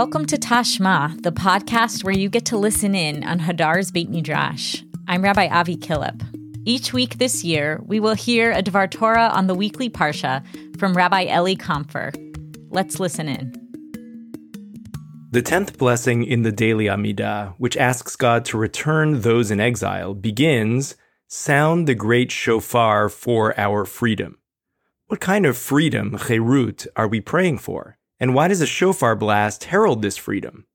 Welcome to Tashma, the podcast where you get to listen in on Hadar's Beit Midrash. I'm Rabbi Avi Killip. Each week this year, we will hear a Dvar Torah on the weekly Parsha from Rabbi Elie Kaunfer. Let's listen in. The tenth blessing in the daily Amidah, which asks God to return those in exile, begins Sound the great shofar for our freedom. What kind of freedom, cherut, are we praying for? And why does a shofar blast herald this freedom?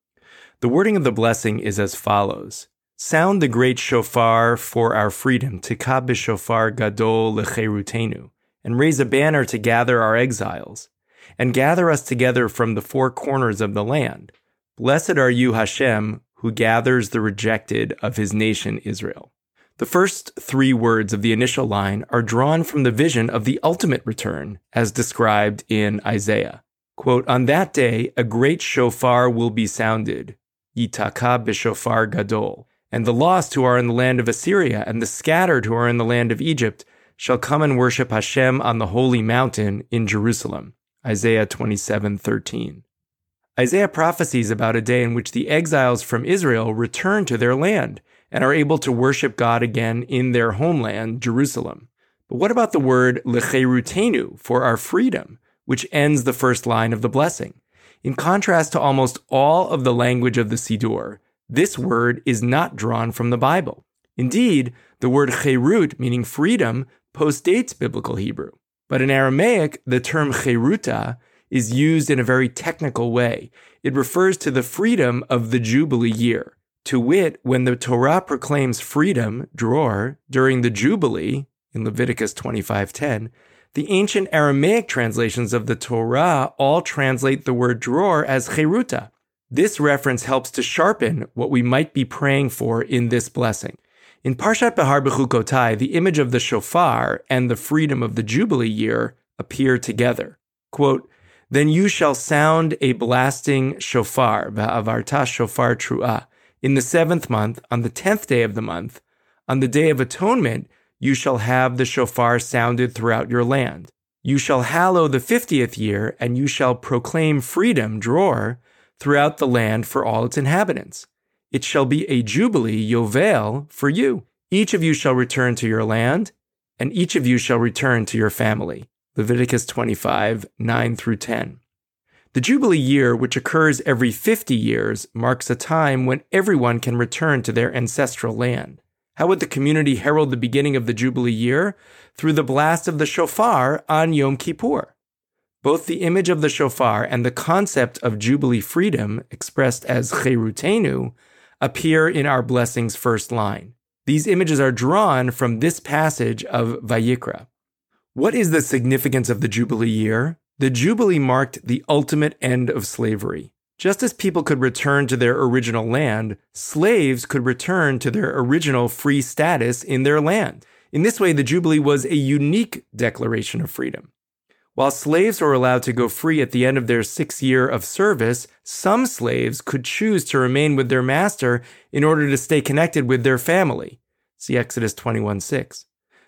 The wording of the blessing is as follows Sound the great shofar for our freedom, tikab shofar gadol lecherutenu, and raise a banner to gather our exiles, and gather us together from the four corners of the land. Blessed are you, Hashem, who gathers the rejected of his nation Israel. The first three words of the initial line are drawn from the vision of the ultimate return, as described in Isaiah. Quote, On that day, a great shofar will be sounded, Yitaka b'shofar gadol, and the lost who are in the land of Assyria and the scattered who are in the land of Egypt shall come and worship Hashem on the holy mountain in Jerusalem. Isaiah 27:13. Isaiah prophesies about a day in which the exiles from Israel return to their land and are able to worship God again in their homeland, Jerusalem. But what about the word lecherutenu for our freedom, which ends the first line of the blessing? In contrast to almost all of the language of the Siddur, this word is not drawn from the Bible. Indeed, the word cherut, meaning freedom, postdates biblical Hebrew. But in Aramaic, the term cheruta is used in a very technical way. It refers to the freedom of the Jubilee year. To wit, when the Torah proclaims freedom, dror, during the Jubilee, in Leviticus 25:10, the ancient Aramaic translations of the Torah all translate the word dror as cheruta. This reference helps to sharpen what we might be praying for in this blessing. In Parshat Behar Bechukotai, the image of the shofar and the freedom of the Jubilee year appear together. Quote, Then you shall sound a blasting shofar, va'avarta shofar tru'ah, in the seventh month, on the tenth day of the month, on the day of atonement, you shall have the shofar sounded throughout your land. You shall hallow the fiftieth year, and you shall proclaim freedom, dror, throughout the land for all its inhabitants. It shall be a jubilee, yovel, for you. Each of you shall return to your land, and each of you shall return to your family. Leviticus 25, 9 through 10. The Jubilee year, which occurs every 50 years, marks a time when everyone can return to their ancestral land. How would the community herald the beginning of the Jubilee year? Through the blast of the shofar on Yom Kippur. Both the image of the shofar and the concept of Jubilee freedom, expressed as cherutenu, appear in our blessing's first line. These images are drawn from this passage of Vayikra. What is the significance of the Jubilee year? The Jubilee marked the ultimate end of slavery. Just as people could return to their original land, slaves could return to their original free status in their land. In this way, the Jubilee was a unique declaration of freedom. While slaves were allowed to go free at the end of their sixth year of service, some slaves could choose to remain with their master in order to stay connected with their family. See Exodus 21 6.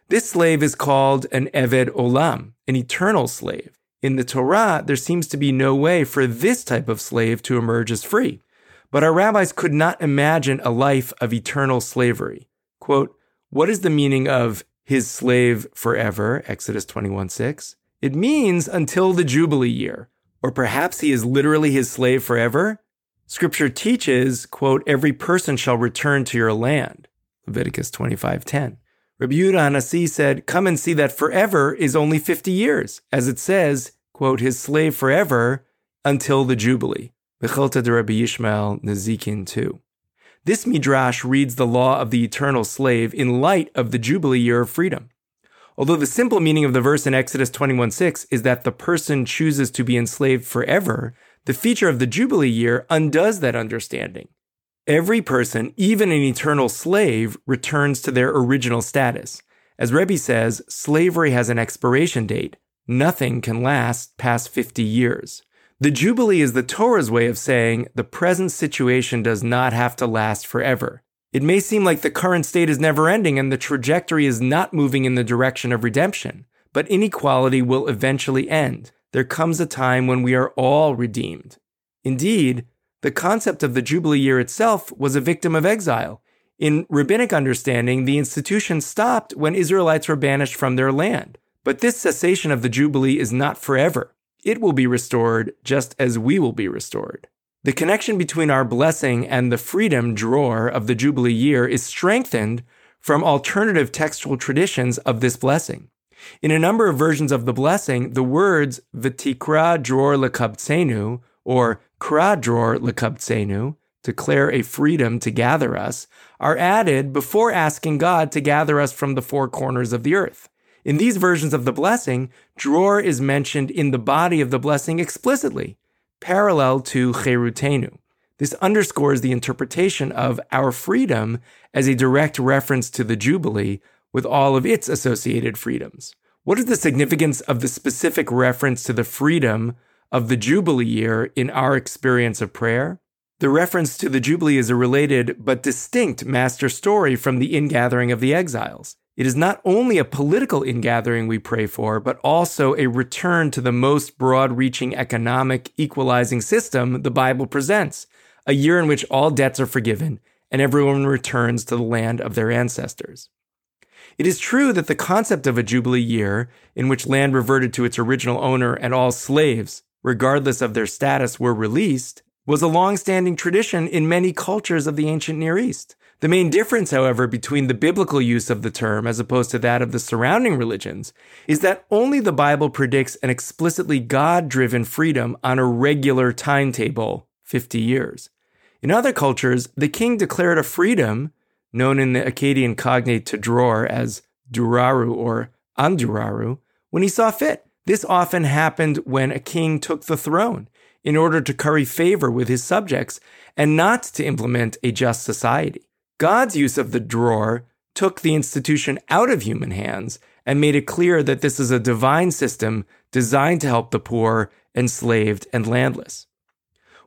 This slave is called an Eved Olam, an eternal slave. In the Torah, there seems to be no way for this type of slave to emerge as free. But our rabbis could not imagine a life of eternal slavery. Quote, what is the meaning of his slave forever? Exodus 21 6. It means until the Jubilee year. Or perhaps he is literally his slave forever? Scripture teaches, quote, every person shall return to your land. Leviticus 25 10. Rabbi Yehuda Hanasi said, Come and see that forever is only 50 years, as it says, quote, his slave forever until the Jubilee. Mekhilta de Rabbi Yishmael Nezikin 2. This midrash reads the law of the eternal slave in light of the Jubilee year of freedom. Although the simple meaning of the verse in Exodus 21:6 is that the person chooses to be enslaved forever, the feature of the Jubilee year undoes that understanding. Every person, even an eternal slave, returns to their original status. As Rebbe says, slavery has an expiration date. Nothing can last past 50 years. The Jubilee is the Torah's way of saying the present situation does not have to last forever. It may seem like the current state is never ending and the trajectory is not moving in the direction of redemption, but inequality will eventually end. There comes a time when we are all redeemed. Indeed, the concept of the Jubilee year itself was a victim of exile. In rabbinic understanding, the institution stopped when Israelites were banished from their land. But this cessation of the Jubilee is not forever. It will be restored just as we will be restored. The connection between our blessing and the freedom dror of the Jubilee year is strengthened from alternative textual traditions of this blessing. In a number of versions of the blessing, the words V'tikra dror lekabtsenu or Kra dror lekabtsenu, declare a freedom to gather us, are added before asking God to gather us from the four corners of the earth. In these versions of the blessing, dror is mentioned in the body of the blessing explicitly, parallel to cherutenu. This underscores the interpretation of our freedom as a direct reference to the Jubilee with all of its associated freedoms. What is the significance of the specific reference to the freedom of the Jubilee year in our experience of prayer? The reference to the Jubilee is a related but distinct master story from the ingathering of the exiles. It is not only a political ingathering we pray for, but also a return to the most broad reaching economic equalizing system the Bible presents, a year in which all debts are forgiven and everyone returns to the land of their ancestors. It is true that the concept of a Jubilee year, in which land reverted to its original owner and all slaves, regardless of their status, were released, was a long standing tradition in many cultures of the ancient Near East. The main difference, however, between the biblical use of the term as opposed to that of the surrounding religions is that only the Bible predicts an explicitly God driven freedom on a regular timetable, 50 years. In other cultures, the king declared a freedom, known in the Akkadian cognate to dror as duraru or anduraru, when he saw fit. This often happened when a king took the throne in order to curry favor with his subjects and not to implement a just society. God's use of the dror took the institution out of human hands and made it clear that this is a divine system designed to help the poor, enslaved, and landless.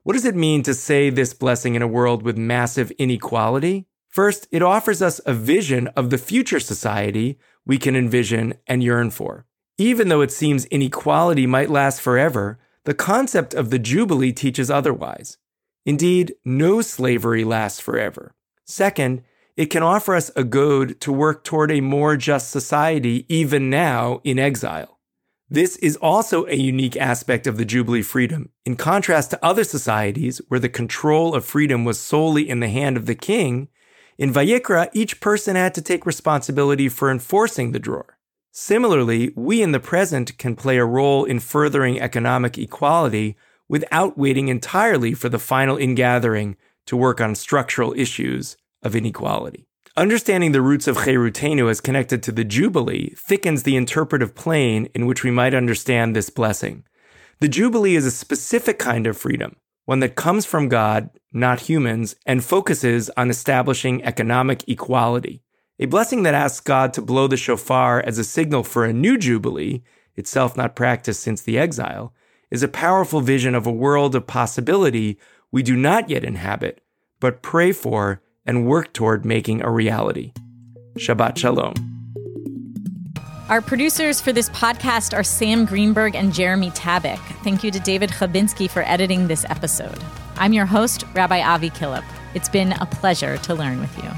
What does it mean to say this blessing in a world with massive inequality? First, it offers us a vision of the future society we can envision and yearn for. Even though it seems inequality might last forever, the concept of the Jubilee teaches otherwise. Indeed, no slavery lasts forever. Second, it can offer us a goad to work toward a more just society even now in exile. This is also a unique aspect of the Jubilee freedom. In contrast to other societies where the control of freedom was solely in the hand of the king, in Vayikra, each person had to take responsibility for enforcing the dror. Similarly, we in the present can play a role in furthering economic equality without waiting entirely for the final ingathering to work on structural issues of inequality. Understanding the roots of Cherutenu as connected to the Jubilee thickens the interpretive plane in which we might understand this blessing. The Jubilee is a specific kind of freedom, one that comes from God, not humans, and focuses on establishing economic equality. A blessing that asks God to blow the shofar as a signal for a new Jubilee, itself not practiced since the exile, is a powerful vision of a world of possibility we do not yet inhabit, but pray for and work toward making a reality. Shabbat Shalom. Our producers for this podcast are Sam Greenberg and Jeremy Tabak. Thank you to David Chabinsky for editing this episode. I'm your host, Rabbi Avi Killip. It's been a pleasure to learn with you.